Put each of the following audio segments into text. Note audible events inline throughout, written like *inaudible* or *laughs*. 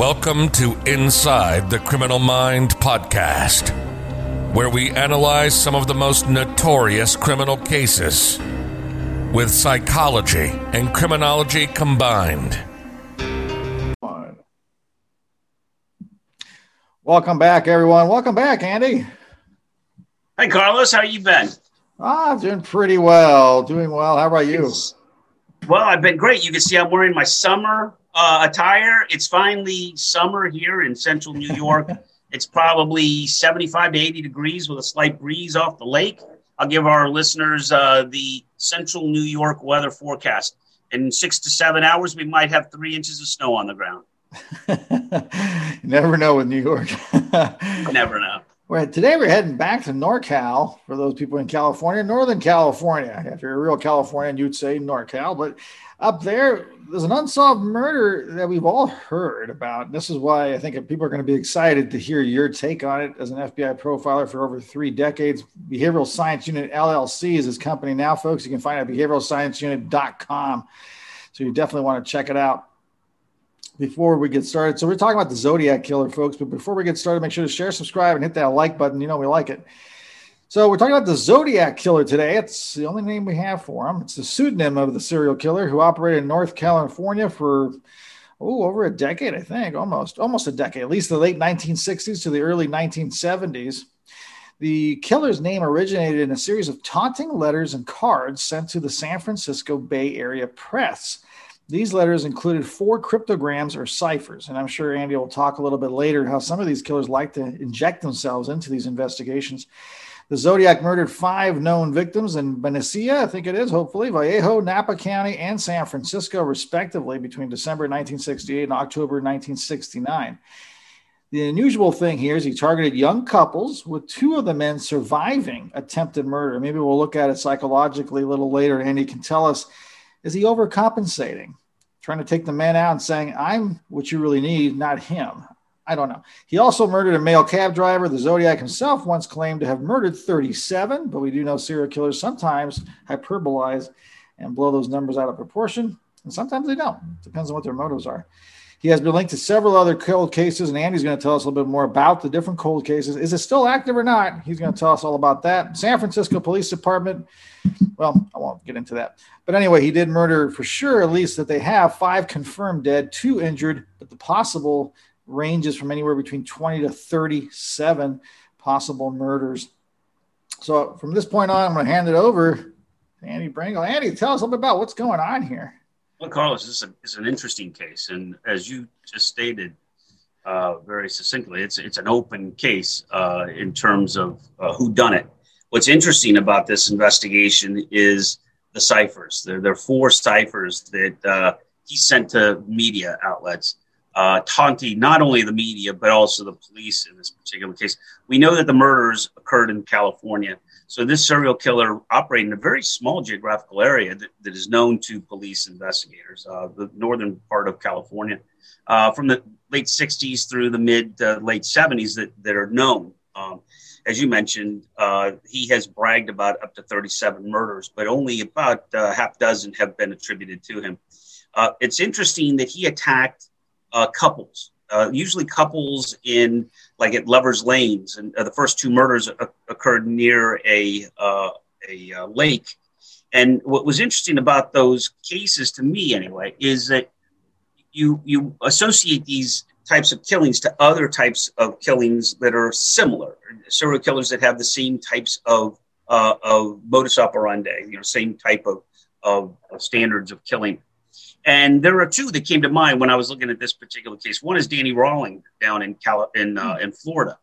Welcome to Inside the Criminal Mind podcast, where we analyze some of the most notorious criminal cases with psychology and criminology combined. Welcome back, everyone. Welcome back, Andy. Hi, Carlos. How you been? Ah, I'm doing pretty well. Doing well. How about you? Well, I've been great. You can see I'm wearing my summer uh, attire. It's finally summer here in central New York. *laughs* it's probably 75 to 80 degrees with a slight breeze off the lake. I'll give our listeners uh, the central New York weather forecast. In six to seven hours, we might have three inches of snow on the ground. *laughs* never know with New York. *laughs* never know. Right. Today we're heading back to NorCal for those people in California, Northern California. If you're a real Californian, you'd say NorCal, but up there, there's an unsolved murder that we've all heard about. This is why I think people are going to be excited to hear your take on it. As an FBI profiler for over three decades, Behavioral Science Unit LLC is his company now, folks. You can find it at behavioralscienceunit.com. So you definitely want to check it out before we get started. So we're talking about the Zodiac killer, folks. But before we get started, make sure to share, subscribe, and hit that like button. You know we like it. So we're talking about the Zodiac killer today. It's the only name we have for him. It's the pseudonym of the serial killer who operated in North California for oh over a decade, I think, almost almost a decade, at least the late 1960s to the early 1970s. The killer's name originated in a series of taunting letters and cards sent to the San Francisco Bay Area press. These letters included four cryptograms or ciphers, and I'm sure Andy will talk a little bit later how some of these killers like to inject themselves into these investigations. The Zodiac murdered five known victims in Benicia, I think it is, hopefully, Vallejo, Napa County, and San Francisco, respectively, between December 1968 and October 1969. The unusual thing here is he targeted young couples, with two of the men surviving attempted murder. Maybe we'll look at it psychologically a little later, and he can tell us is he overcompensating? trying to take the man out and saying, I'm what you really need, not him. I don't know. He also murdered a male cab driver. The Zodiac himself once claimed to have murdered 37, but we do know serial killers sometimes hyperbolize and blow those numbers out of proportion, and sometimes they don't. Depends on what their motives are. He has been linked to several other cold cases, and Andy's going to tell us a little bit more about the different cold cases. Is it still active or not? He's going to tell us all about that. San Francisco Police Department. Well, I won't get into that. But anyway, he did murder for sure, at least that they have five confirmed dead, two injured, but the possible ranges from anywhere between 20 to 37 possible murders. So from this point on, I'm going to hand it over to Andy Bringle. Andy, tell us a little bit about what's going on here. Well, Carlos, this is, a, is an interesting case, and as you just stated uh, very succinctly, it's it's an open case uh, in terms of uh, who done it. What's interesting about this investigation is the ciphers. There, there are four ciphers that uh, he sent to media outlets, uh, taunting not only the media but also the police in this particular case. We know that the murders occurred in California. So this serial killer operated in a very small geographical area that, that is known to police investigators, uh, the northern part of California, uh, from the late 60s through the mid uh, late 70s that, that are known. Um, as you mentioned, uh, he has bragged about up to 37 murders, but only about uh, half dozen have been attributed to him. It's interesting that he attacked couples uh, usually couples in like at lovers lanes and uh, the first two murders occurred near a uh, a uh, lake. And what was interesting about those cases to me anyway is that you you associate these types of killings to other types of killings that are similar serial killers that have the same types of uh, of modus operandi you know same type of of standards of killing and there are two that came to mind when I was looking at this particular case. One is Danny Rolling down in Cali- in uh, in Florida,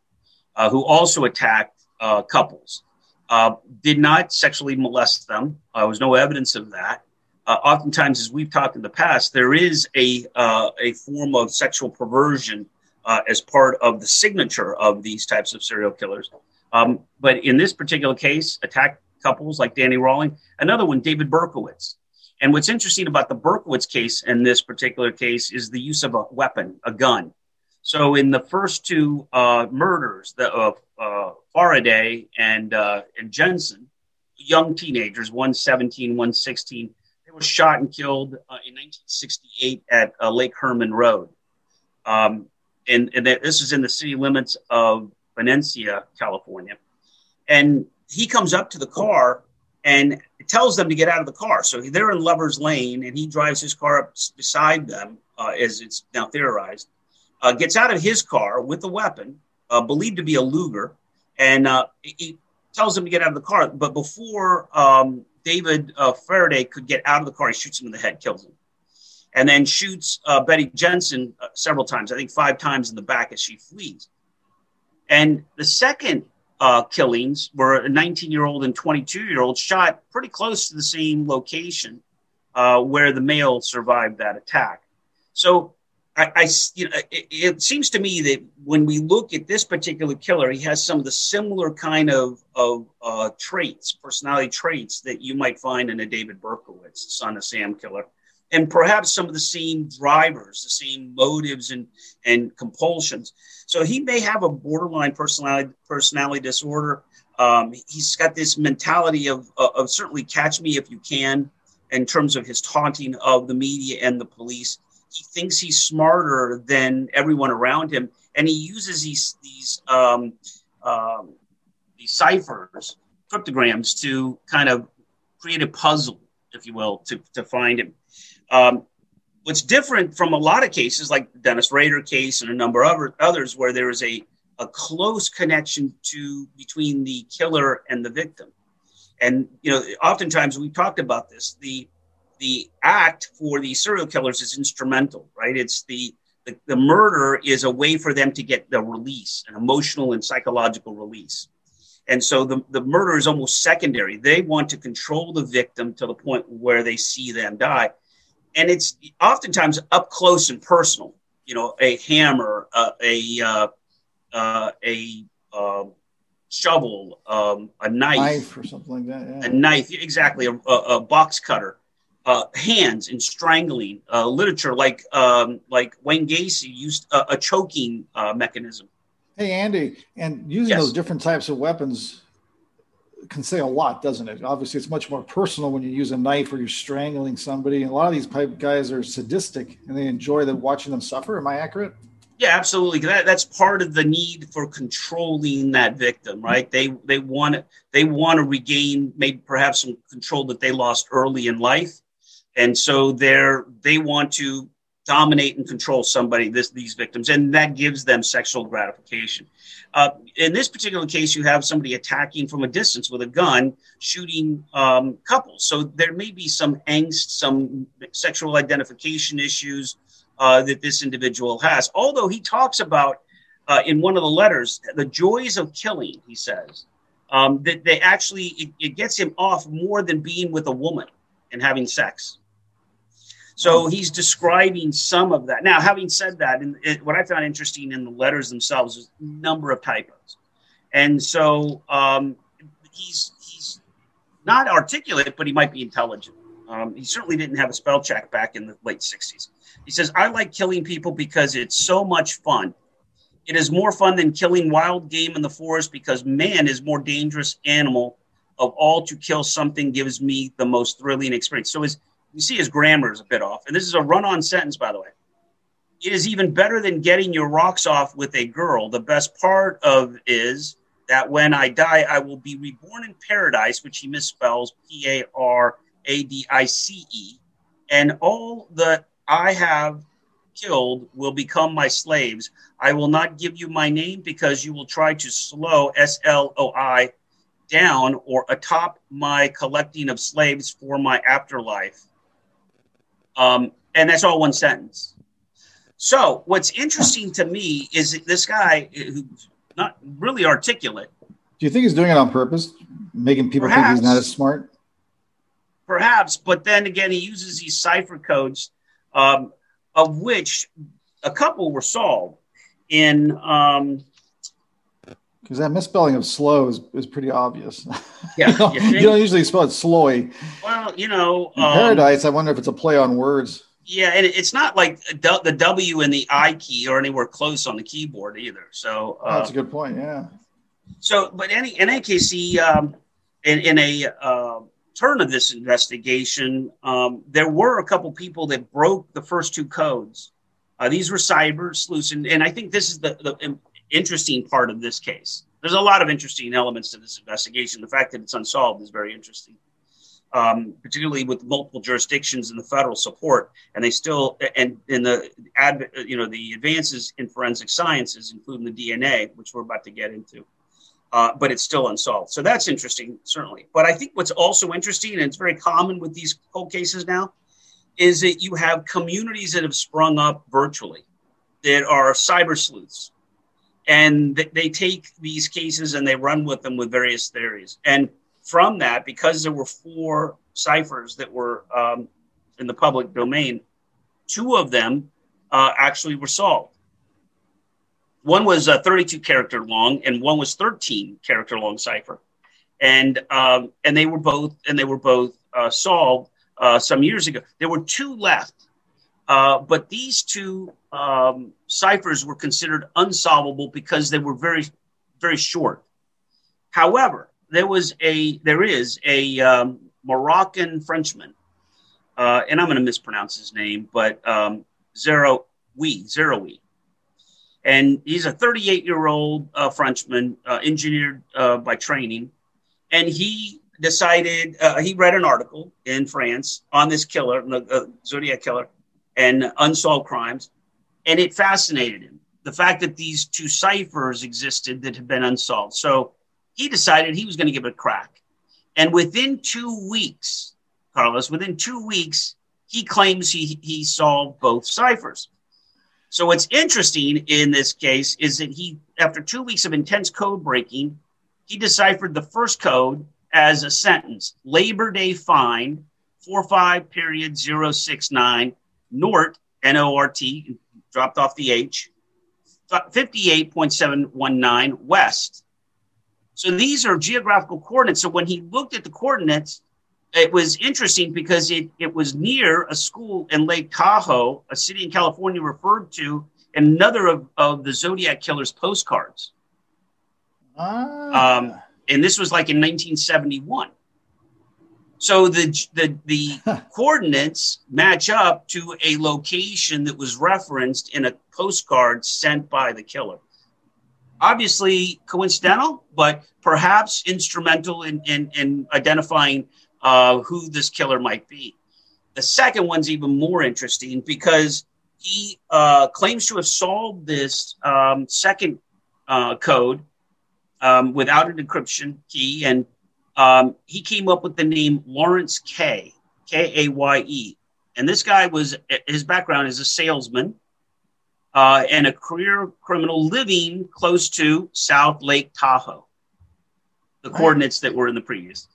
uh, who also attacked uh, couples. uh, did not sexually molest them. Uh, there was no evidence of that. Uh, oftentimes, as we've talked in the past, there is a uh, a form of sexual perversion uh, as part of the signature of these types of serial killers. Um, but in this particular case, attack couples like Danny Rolling, another one, David Berkowitz. And what's interesting about the Berkowitz case in this particular case is the use of a weapon, a gun. So in the first two uh, murders, the uh, uh, Faraday and uh, and Jensen, young teenagers, one 17, one 16, they were shot and killed uh, in 1968 at uh, Lake Herman Road. Um, and, and this is in the city limits of Valencia, California. And he comes up to the car and tells them to get out of the car. So they're in Lover's Lane, and he drives his car up beside them, uh, as it's now theorized. Uh, gets out of his car with a weapon, uh, believed to be a Luger, and uh, he tells them to get out of the car. But before um, David uh, Faraday could get out of the car, he shoots him in the head, kills him, and then shoots uh, Betty Jensen several times. I think five times in the back as she flees. And the second uh, killings were a 19 year old and 22 year old shot pretty close to the same location uh, where the male survived that attack. So I, I you know, it, it, seems to me that when we look at this particular killer, he has some of the similar kind of, of uh, traits, personality traits that you might find in a David Berkowitz, son of Sam killer and perhaps some of the same drivers, the same motives and, and compulsions. So he may have a borderline personality personality disorder. Um, he's got this mentality of, of certainly catch me if you can in terms of his taunting of the media and the police. He thinks he's smarter than everyone around him, and he uses these these um, um, these ciphers, cryptograms, to kind of create a puzzle, if you will, to, to find him. Um, what's different from a lot of cases, like the Dennis Rader case and a number of others, where there is a, a close connection to between the killer and the victim. And you know, oftentimes we've talked about this. The the act for the serial killers is instrumental, right? It's the, the the murder is a way for them to get the release, an emotional and psychological release. And so the, the murder is almost secondary. They want to control the victim to the point where they see them die and it's oftentimes up close and personal. You know, a hammer, uh, a uh, uh, a um, shovel, um, a knife, knife, or something like that. Yeah. A knife, exactly. A, a, a box cutter, uh, hands in strangling. Uh, literature like um, like Wayne Gacy used a, a choking uh, mechanism. Hey Andy, and using yes. those different types of weapons can say a lot, doesn't it? Obviously, it's much more personal when you use a knife or you're strangling somebody. And a lot of these pipe guys are sadistic and they enjoy the watching them suffer. Am I accurate? Yeah, absolutely. That, that's part of the need for controlling that victim, right? They they want they want to regain maybe perhaps some control that they lost early in life, and so they're they want to dominate and control somebody, this, these victims, and that gives them sexual gratification. Uh, in this particular case, you have somebody attacking from a distance with a gun, shooting um, couples. So there may be some angst, some sexual identification issues uh, that this individual has. Although he talks about uh, in one of the letters the joys of killing, he says um, that they actually it, it gets him off more than being with a woman and having sex. So he's describing some of that. Now, having said that, and it, what I found interesting in the letters themselves is a number of typos, and so um, he's he's not articulate, but he might be intelligent. Um, he certainly didn't have a spell check back in the late '60s. He says, "I like killing people because it's so much fun. It is more fun than killing wild game in the forest because man is more dangerous animal of all to kill something gives me the most thrilling experience." So his you see his grammar is a bit off. And this is a run on sentence, by the way. It is even better than getting your rocks off with a girl. The best part of is that when I die, I will be reborn in paradise, which he misspells P A R A D I C E. And all that I have killed will become my slaves. I will not give you my name because you will try to slow S L O I down or atop my collecting of slaves for my afterlife. Um, and that's all one sentence. So what's interesting to me is this guy who's not really articulate Do you think he's doing it on purpose, making people Perhaps. think he's not as smart? Perhaps, but then again, he uses these cipher codes, um, of which a couple were solved in. Um, because that misspelling of slow is, is pretty obvious. Yeah, you, know, you, you, don't usually spell it slowy. Well, you know, um, Paradise. I wonder if it's a play on words. Yeah, and it's not like the W and the I key are anywhere close on the keyboard either. So uh, oh, that's a good point. Yeah. So, but any in any case, he um, in, in a uh, turn of this investigation, um, there were a couple people that broke the first two codes. Uh, these were cyber sleuths, and, and I think this is the, the interesting part of this case. There's a lot of interesting elements to this investigation. The fact that it's unsolved is very interesting, um, particularly with multiple jurisdictions and the federal support, and they still and in the you know the advances in forensic sciences, including the DNA, which we're about to get into uh, but it's still unsolved. So that's interesting, certainly. But I think what's also interesting, and it's very common with these cold cases now, is that you have communities that have sprung up virtually that are cyber sleuths. And they take these cases and they run with them with various theories. And from that, because there were four ciphers that were um, in the public domain, two of them uh, actually were solved. One was a 32 character long and one was 13 character long cipher. And um, and they were both and they were both uh, solved uh, some years ago. There were two left uh, but these two um, ciphers were considered unsolvable because they were very very short. However there was a there is a um, moroccan frenchman uh, and i'm going to mispronounce his name but um, zero we zero we and he's a 38 year old uh, Frenchman, uh, engineered uh, by training, and he decided uh, he read an article in France on this killer, the uh, Zodiac killer, and unsolved crimes, and it fascinated him. The fact that these two ciphers existed that had been unsolved. So he decided he was going to give it a crack. And within two weeks, Carlos, within two weeks, he claims he, he solved both ciphers. So what's interesting in this case is that he, after two weeks of intense code breaking, he deciphered the first code as a sentence: Labor Day fine, four five period zero six nine Nort N O R T dropped off the H, fifty eight point seven one nine West. So these are geographical coordinates. So when he looked at the coordinates, it was interesting because it, it was near a school in Lake Tahoe, a city in California referred to in another of, of the Zodiac Killer's postcards. Ah. Um, and this was like in 1971. So the the the *laughs* coordinates match up to a location that was referenced in a postcard sent by the killer. Obviously coincidental, but perhaps instrumental in, in, in identifying uh, who this killer might be. The second one's even more interesting because he uh, claims to have solved this um, second uh, code um, without an encryption key, and um, he came up with the name Lawrence Kaye. K A Y E. And this guy was his background is a salesman uh, and a career criminal living close to South Lake Tahoe, the right. coordinates that were in the previous.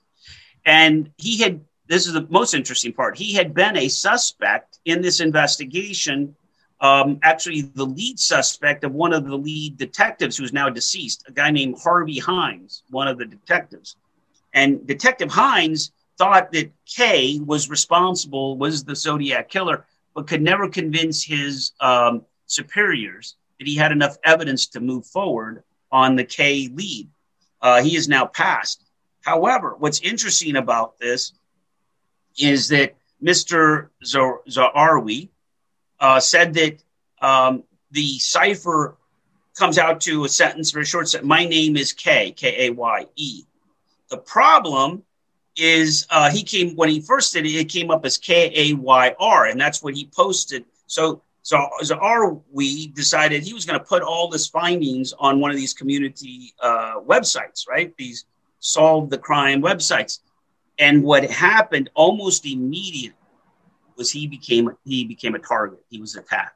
And he had, this is the most interesting part, he had been a suspect in this investigation. Um, actually, the lead suspect of one of the lead detectives who's now deceased, a guy named Harvey Hines, one of the detectives. And Detective Hines thought that Kaye was responsible, was the Zodiac killer, but could never convince his um, superiors that he had enough evidence to move forward on the K lead. Uh, he is now passed. However, what's interesting about this is that Mr. Zaharwi uh, said that um, the cipher comes out to a sentence, very short sentence. My name is K, K A Y E. The problem is uh, he came when he first did it, it came up as K A Y R, and that's what he posted. So so Zaharwi decided he was going to put all his findings on one of these community uh, websites, right? These solve the crime websites. And what happened almost immediately was he became he became a target. He was attacked.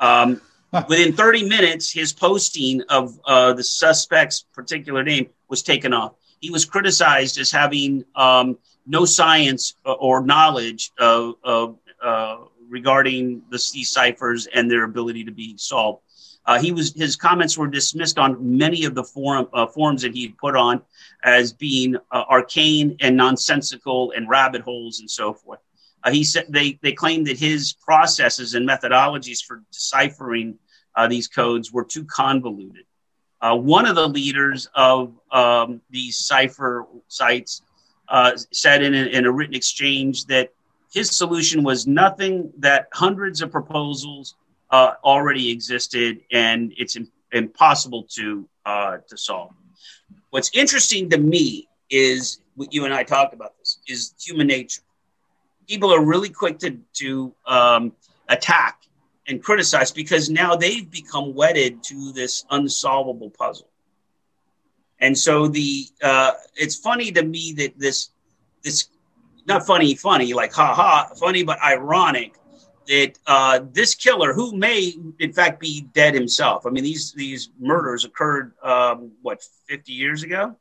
Um, Within 30 minutes, his posting of uh, the suspect's particular name was taken off. He was criticized as having um, no science or knowledge of, of uh, regarding the, these ciphers and their ability to be solved. Uh, he was his comments were dismissed on many of the forum, uh, forums that he put on as being uh, arcane and nonsensical and rabbit holes and so forth. Uh, he said they they claimed that his processes and methodologies for deciphering uh, these codes were too convoluted. Uh, one of the leaders of um, these cipher sites said in a, in a written exchange that his solution was nothing that hundreds of proposals uh, already existed, and it's impossible to uh, to solve. What's interesting to me is what you and I talked about this is human nature. People are really quick to to um, attack and criticize because now they've become wedded to this unsolvable puzzle. And so the uh, it's funny to me that this this not funny funny like ha ha funny but ironic that uh, this killer, who may in fact be dead himself, I mean, these these murders occurred what what 50 years ago,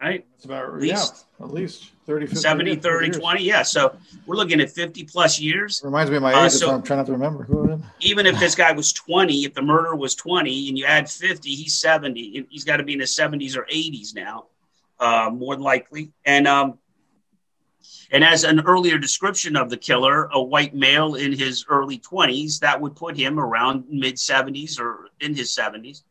right? It's about at least, yeah, at least 30, 50 70, years, 30, years. 20. Yeah, so we're looking at 50 plus years. Reminds me of my age. Uh, so I'm trying not to remember. Ahead. Even if this guy was 20, if the murder was 20, and you add 50, he's 70. He's got to be in his 70s or 80s now, uh, more than likely. And um, and as an earlier description of the killer, a white male in his early 20s, that would put him around mid 70s or in his 70s.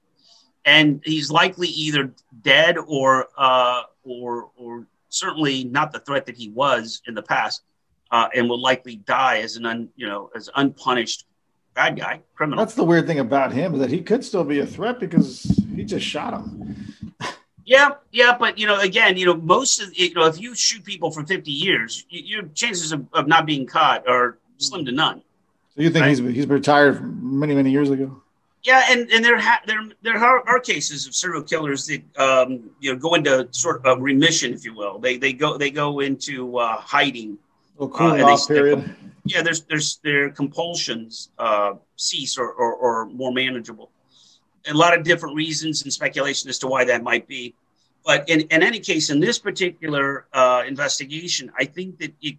And he's likely either dead or, uh, or, or certainly not the threat that he was in the past, uh, and will likely die as an, un, you know, as unpunished bad guy, criminal. That's the weird thing about him is that he could still be a threat because he just shot him. *laughs* Yeah, yeah, but you know, again, you know, most of you know, if you shoot people for fifty years, your chances of, of not being caught are slim to none. So you think Right. he's he's retired many many years ago? Yeah, and and there ha- there there are, are cases of serial killers that um, you know go into sort of remission, if you will. They they go they go into uh, hiding. Cooling and they- off period. Yeah, there's there's their compulsions uh, cease or, or or more manageable. A lot of different reasons and speculation as to why that might be. But in, in any case, in this particular uh, investigation, I think that it,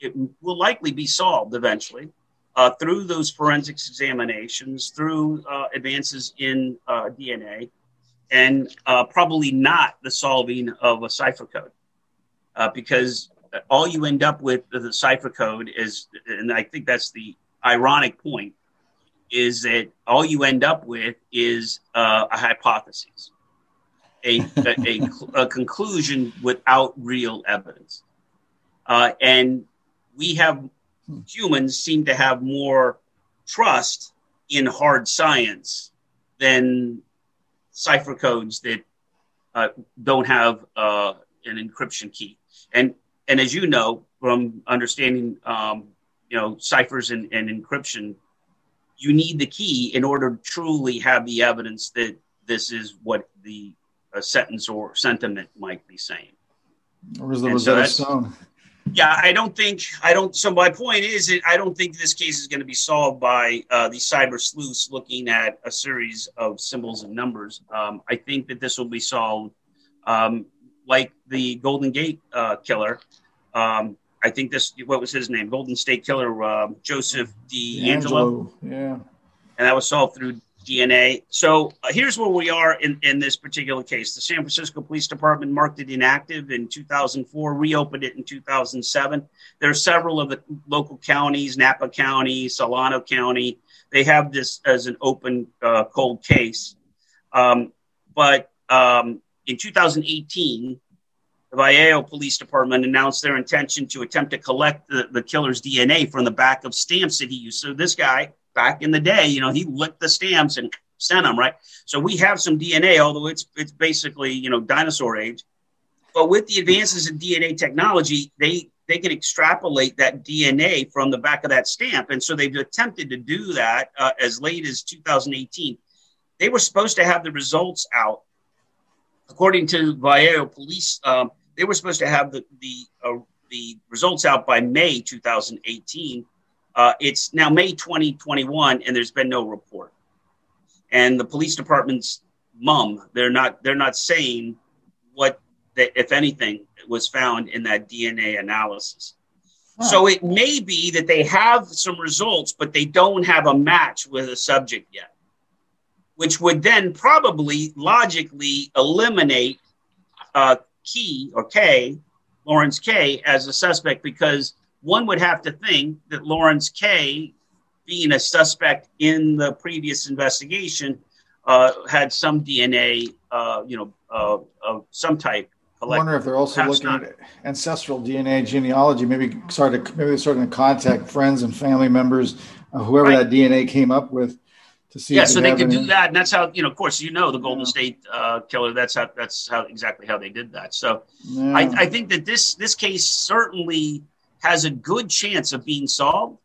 it will likely be solved eventually uh, through those forensics examinations, through uh, advances in uh, DNA, and uh, probably not the solving of a cipher code. Uh, because all you end up with the cipher code is, and I think that's the ironic point, is that all you end up with is uh, a hypothesis, a, a, a, *laughs* a conclusion without real evidence. And we have humans seem to have more trust in hard science than cipher codes that uh, don't have uh, an encryption key. And and as you know from understanding, um, you know, ciphers and, and encryption, you need the key in order to truly have the evidence that this is what the uh, sentence or sentiment might be saying. Where's the And so Rosetta that's- Stone? Yeah, I don't think I don't. So my point is that I don't think this case is going to be solved by uh, the cyber sleuths looking at a series of symbols and numbers. Um, I think that this will be solved um, like the Golden Gate uh, killer. Um, I think this. What was his name? Golden State Killer um Joseph DeAngelo Yeah. and that was solved through DNA. So uh, here's where we are in, in this particular case. The San Francisco Police Department marked it inactive in 2004, reopened it in 2007. There are several of the local counties, Napa County, Solano County. They have this as an open uh, cold case. Um, but um, in 2018, the Vallejo Police Department announced their intention to attempt to collect the, the killer's DNA from the back of stamps that he used. So this guy, back in the day, you know, he licked the stamps and sent them, right? So we have some DNA, although it's it's basically you know dinosaur age. But with the advances in DNA technology, they they can extrapolate that DNA from the back of that stamp, and so they've attempted to do that uh, as late as 2018. They were supposed to have the results out, according to Vallejo Police. Um, they were supposed to have the the uh, the results out by May 2018. Uh, it's now May 2021, and there's been no report. and the police department's mum. They're not they're not saying what that if anything was found in that DNA analysis. Huh. So it may be that they have some results, but they don't have a match with a subject yet, which would then probably logically eliminate uh, Key or K, Lawrence Kaye, as a suspect because one would have to think that Lawrence Kaye, being a suspect in the previous investigation, uh, had some DNA, uh, you know, uh, of some type I wonder if they're also looking not. at ancestral DNA genealogy. Maybe started maybe they're starting to contact friends and family members, uh, whoever right. that DNA came up with, to see. Yeah, so they could do that, and that's how you know. Of course, you know the Golden yeah. State uh, Killer. That's how that's how exactly how they did that. So yeah. I, I think that this this case certainly has a good chance of being solved.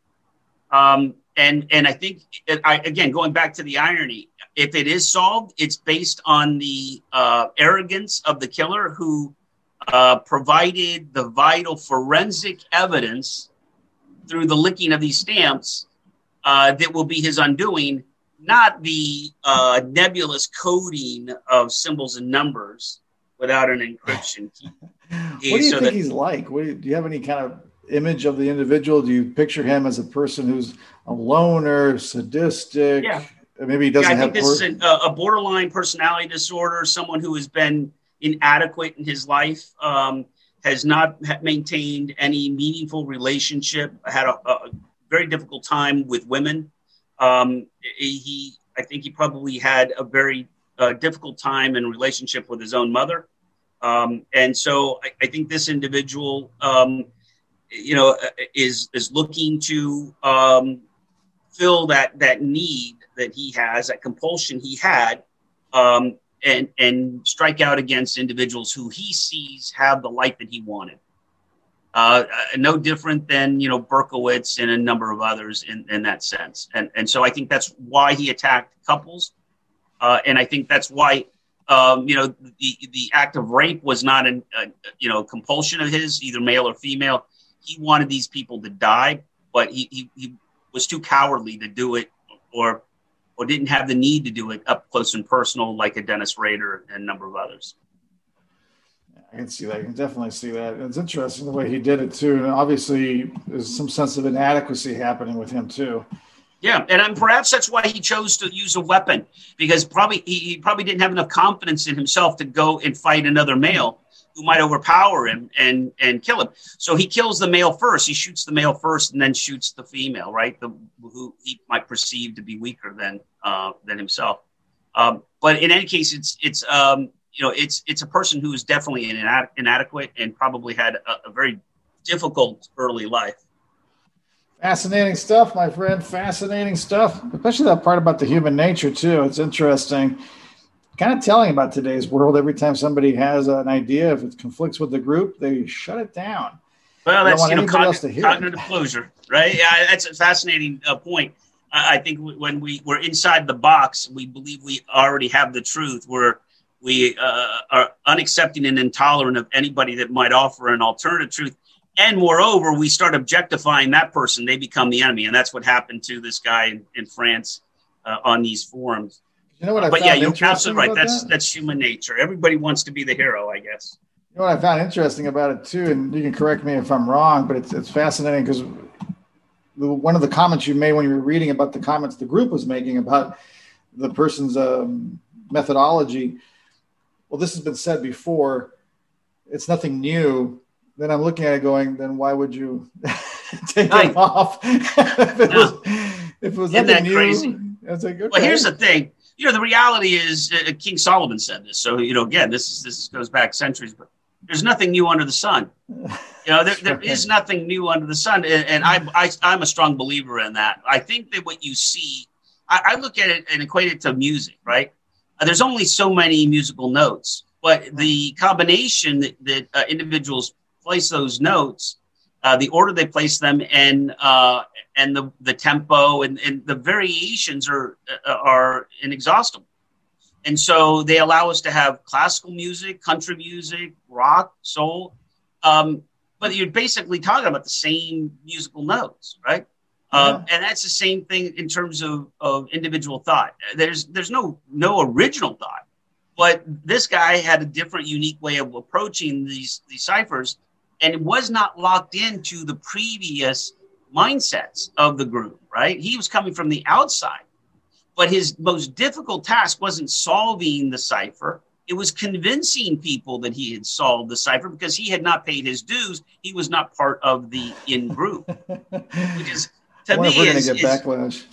Um, and and I think I, again going back to the irony, if it is solved, it's based on the uh, arrogance of the killer who uh, provided the vital forensic evidence through the licking of these stamps uh, that will be his undoing, not the uh, nebulous coding of symbols and numbers without an encryption key. *laughs* what do you so think that, he's like? You, do you have any kind of image of the individual? Do you picture him as a person who's a loner, sadistic? Yeah maybe he doesn't yeah, I think this is a, a, borderline personality disorder. Someone who has been inadequate in his life, um, has not maintained any meaningful relationship, had a, a very difficult time with women. Um, he, I think, he probably had a very uh, difficult time in relationship with his own mother, um, and so I, I, think this individual, um, you know, is is looking to um, fill that that need that he has, that compulsion he had, um, and and strike out against individuals who he sees have the life that he wanted. Uh, uh, no different than you know Berkowitz and a number of others in, in that sense, and and so I think that's why he attacked couples, uh, and I think that's why um, you know the the act of rape was not an uh, you know compulsion of his, either male or female. He wanted these people to die, but he, he, he was too cowardly to do it, or or didn't have the need to do it up close and personal like a Dennis Rader and a number of others. I can see that. I can definitely see that. It's interesting the way he did it too, and obviously there's some sense of inadequacy happening with him too. Yeah, and um, perhaps that's why he chose to use a weapon because probably he, he probably didn't have enough confidence in himself to go and fight another male who might overpower him and and kill him. So he kills the male first. He shoots the male first, and then shoots the female, right? The who he might perceive to be weaker than uh, than himself. Um, but in any case, it's it's um, you know it's it's a person who is definitely inad- inadequate and probably had a, a very difficult early life. Fascinating stuff, my friend. Fascinating stuff, especially that part about the human nature too. It's interesting kind of telling about today's world. Every time somebody has an idea, if it conflicts with the group, they shut it down. Well, that's you know cognitive, cognitive closure, right? Yeah, that's a fascinating uh, point. I, I think when we we're inside the box, we believe we already have the truth. We're we uh, are unaccepting and intolerant of anybody that might offer an alternative truth. And moreover, we start objectifying that person; they become the enemy, and that's what happened to this guy in, in France uh, on these forums. You know what I but yeah, you're absolutely right. That's that? that's human nature. Everybody wants to be the hero, I guess. You know what I found interesting about it too, and you can correct me if I'm wrong, but it's it's fascinating because one of the comments you made when you were reading about the comments the group was making about the person's um, methodology. Well, this has been said before. It's nothing new. Then I'm looking at it going, then why would you *laughs* take it off *laughs* if it no. was if it was Isn't nothing new? Crazy? It's like, okay. Well, here's the thing you know, the reality is uh, King Solomon said this. So, you know, again, this is, this goes back centuries, but there's nothing new under the sun. *laughs* You know, there, there is nothing new under the sun. And, and I, I, I'm a strong believer in that. I think that what you see, I, I look at it and equate it to music, right? Uh, there's only so many musical notes, but the combination that, that uh, individuals place those notes, uh, the order they place them, and uh, and the, the tempo and, and the variations are uh, are inexhaustible. And so they allow us to have classical music, country music, rock, soul. Um, but you're basically talking about the same musical notes, right? Uh, and that's the same thing in terms of, of individual thought. There's there's no no original thought, but this guy had a different, unique way of approaching these these ciphers, and it was not locked into the previous mindsets of the group. Right? He was coming from the outside, but his most difficult task wasn't solving the cipher. It was convincing people that he had solved the cipher because he had not paid his dues. He was not part of the in group, which is *laughs* to me is, is backlash.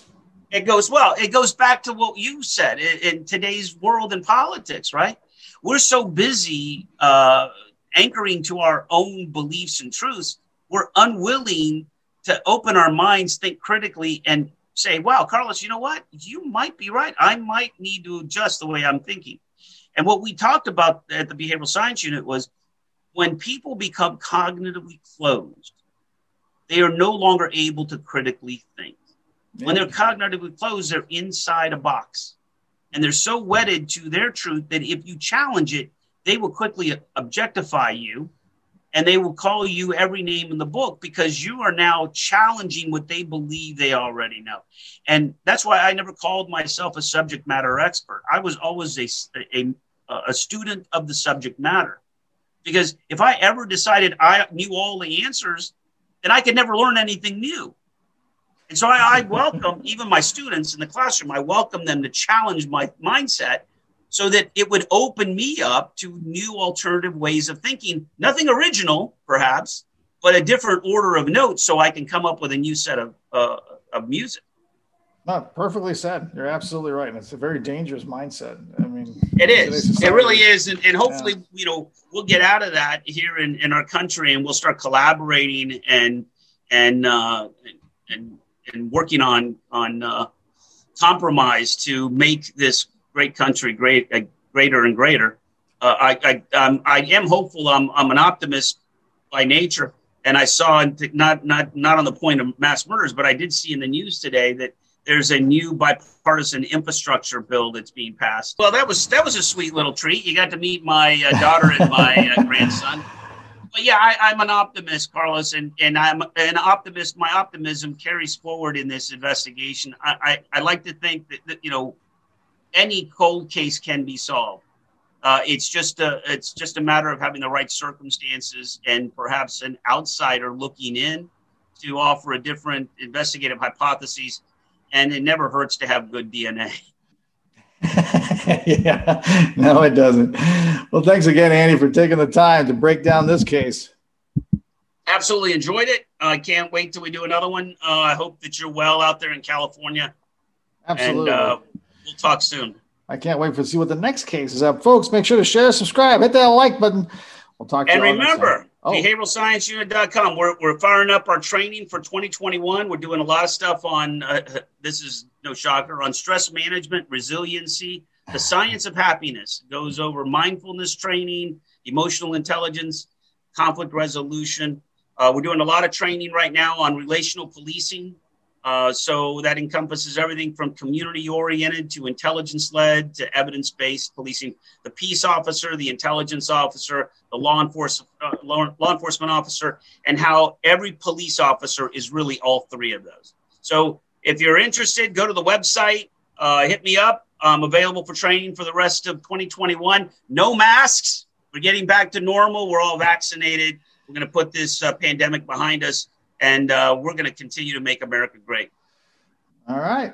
It goes well. It goes back to what you said in, in today's world and politics, right? We're so busy uh, anchoring to our own beliefs and truths. We're unwilling to open our minds, think critically, and say, "Wow, Carlos, you know what? You might be right. I might need to adjust the way I'm thinking." And what we talked about at the behavioral science unit was when people become cognitively closed, they are no longer able to critically think. When they're cognitively closed, they're inside a box. And they're so wedded to their truth that if you challenge it, they will quickly objectify you and they will call you every name in the book because you are now challenging what they believe they already know. And that's why I never called myself a subject matter expert. I was always a, a, a student of the subject matter. Because if I ever decided I knew all the answers, then I could never learn anything new. And so I, I welcome even my students in the classroom, I welcome them to challenge my mindset so that it would open me up to new alternative ways of thinking. Nothing original, perhaps, but a different order of notes so I can come up with a new set of, uh, of music. Not perfectly said. You're absolutely right. And it's a very dangerous mindset. I mean, it is. It really is. And, and hopefully, yeah. you know, we'll get out of that here in, in our country and we'll start collaborating and, and, uh, and, and working on, on, uh, compromise to make this great country great, uh, greater and greater. Uh, I, I, um, I am hopeful. I'm, I'm an optimist by nature. And I saw not, not, not on the point of mass murders, but I did see in the news today that there's a new bipartisan infrastructure bill that's being passed. Well, that was that was a sweet little treat. You got to meet my uh, daughter and my uh, *laughs* grandson. But yeah, I, am an optimist, Carlos, and, and I'm an optimist. My optimism carries forward in this investigation. I, I, I like to think that, that, you know any cold case can be solved. Uh, it's just a it's just a matter of having the right circumstances and perhaps an outsider looking in to offer a different investigative hypotheses and it never hurts to have good DNA. *laughs* yeah, no, it doesn't. Well, thanks again, Andy, for taking the time to break down this case. Absolutely enjoyed it. I can't wait till we do another one. Uh, I hope that you're well out there in California. Absolutely. And uh, we'll talk soon. I can't wait to see what the next case is up. Folks, make sure to share, subscribe, hit that like button. We'll talk to and you. And remember, oh. behavioralscienceunit.com. We're, we're firing up our training for 2021. We're doing a lot of stuff on, uh, *laughs* this is no shocker, on stress management, resiliency, the *sighs* science of happiness. It goes over mindfulness training, emotional intelligence, conflict resolution. Uh, we're doing a lot of training right now on relational policing, uh, so that encompasses everything from community oriented to intelligence led to evidence based policing. The peace officer, the intelligence officer, the law, enforce, uh, law, law enforcement officer, and how every police officer is really all three of those. So if you're interested, go to the website, uh, hit me up. I'm available for training for the rest of 2021. No masks. We're getting back to normal. We're all vaccinated. We're going to put this uh, pandemic behind us and uh, we're going to continue to make America great. All right.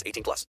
18 plus.